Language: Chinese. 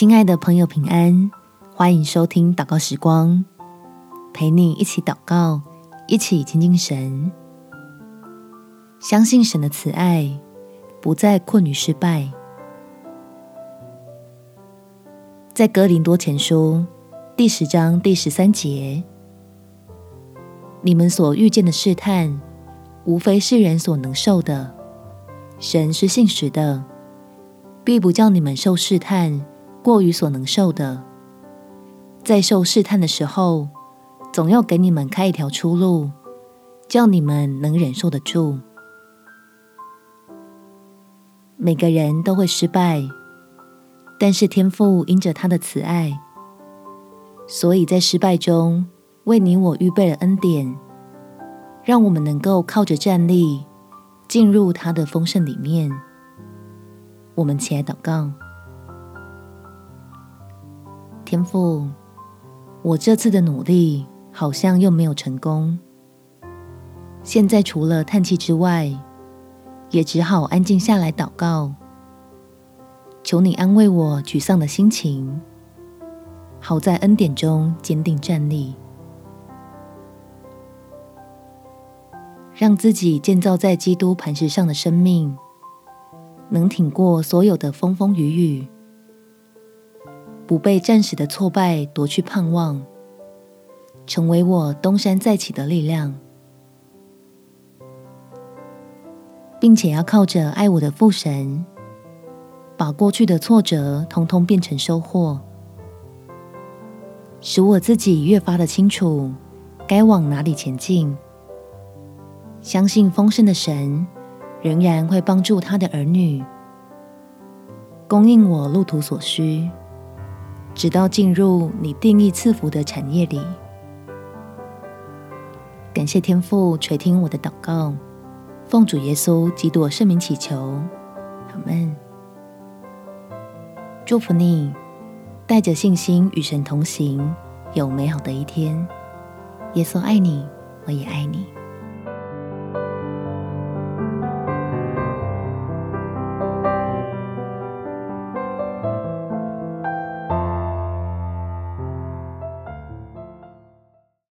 亲爱的朋友，平安！欢迎收听祷告时光，陪你一起祷告，一起亲近神。相信神的慈爱，不再困于失败。在哥林多前书第十章第十三节，你们所遇见的试探，无非是人所能受的。神是信实的，必不叫你们受试探。过于所能受的，在受试探的时候，总要给你们开一条出路，叫你们能忍受得住。每个人都会失败，但是天父因着他的慈爱，所以在失败中为你我预备了恩典，让我们能够靠着站立，进入他的丰盛里面。我们起来祷告。天父，我这次的努力好像又没有成功。现在除了叹气之外，也只好安静下来祷告，求你安慰我沮丧的心情，好在恩典中坚定站立，让自己建造在基督磐石上的生命，能挺过所有的风风雨雨。不被暂时的挫败夺去盼望，成为我东山再起的力量，并且要靠着爱我的父神，把过去的挫折通通变成收获，使我自己越发的清楚该往哪里前进。相信丰盛的神仍然会帮助他的儿女，供应我路途所需。直到进入你定义赐福的产业里，感谢天父垂听我的祷告，奉主耶稣基督圣名祈求，阿门。祝福你，带着信心与神同行，有美好的一天。耶稣爱你，我也爱你。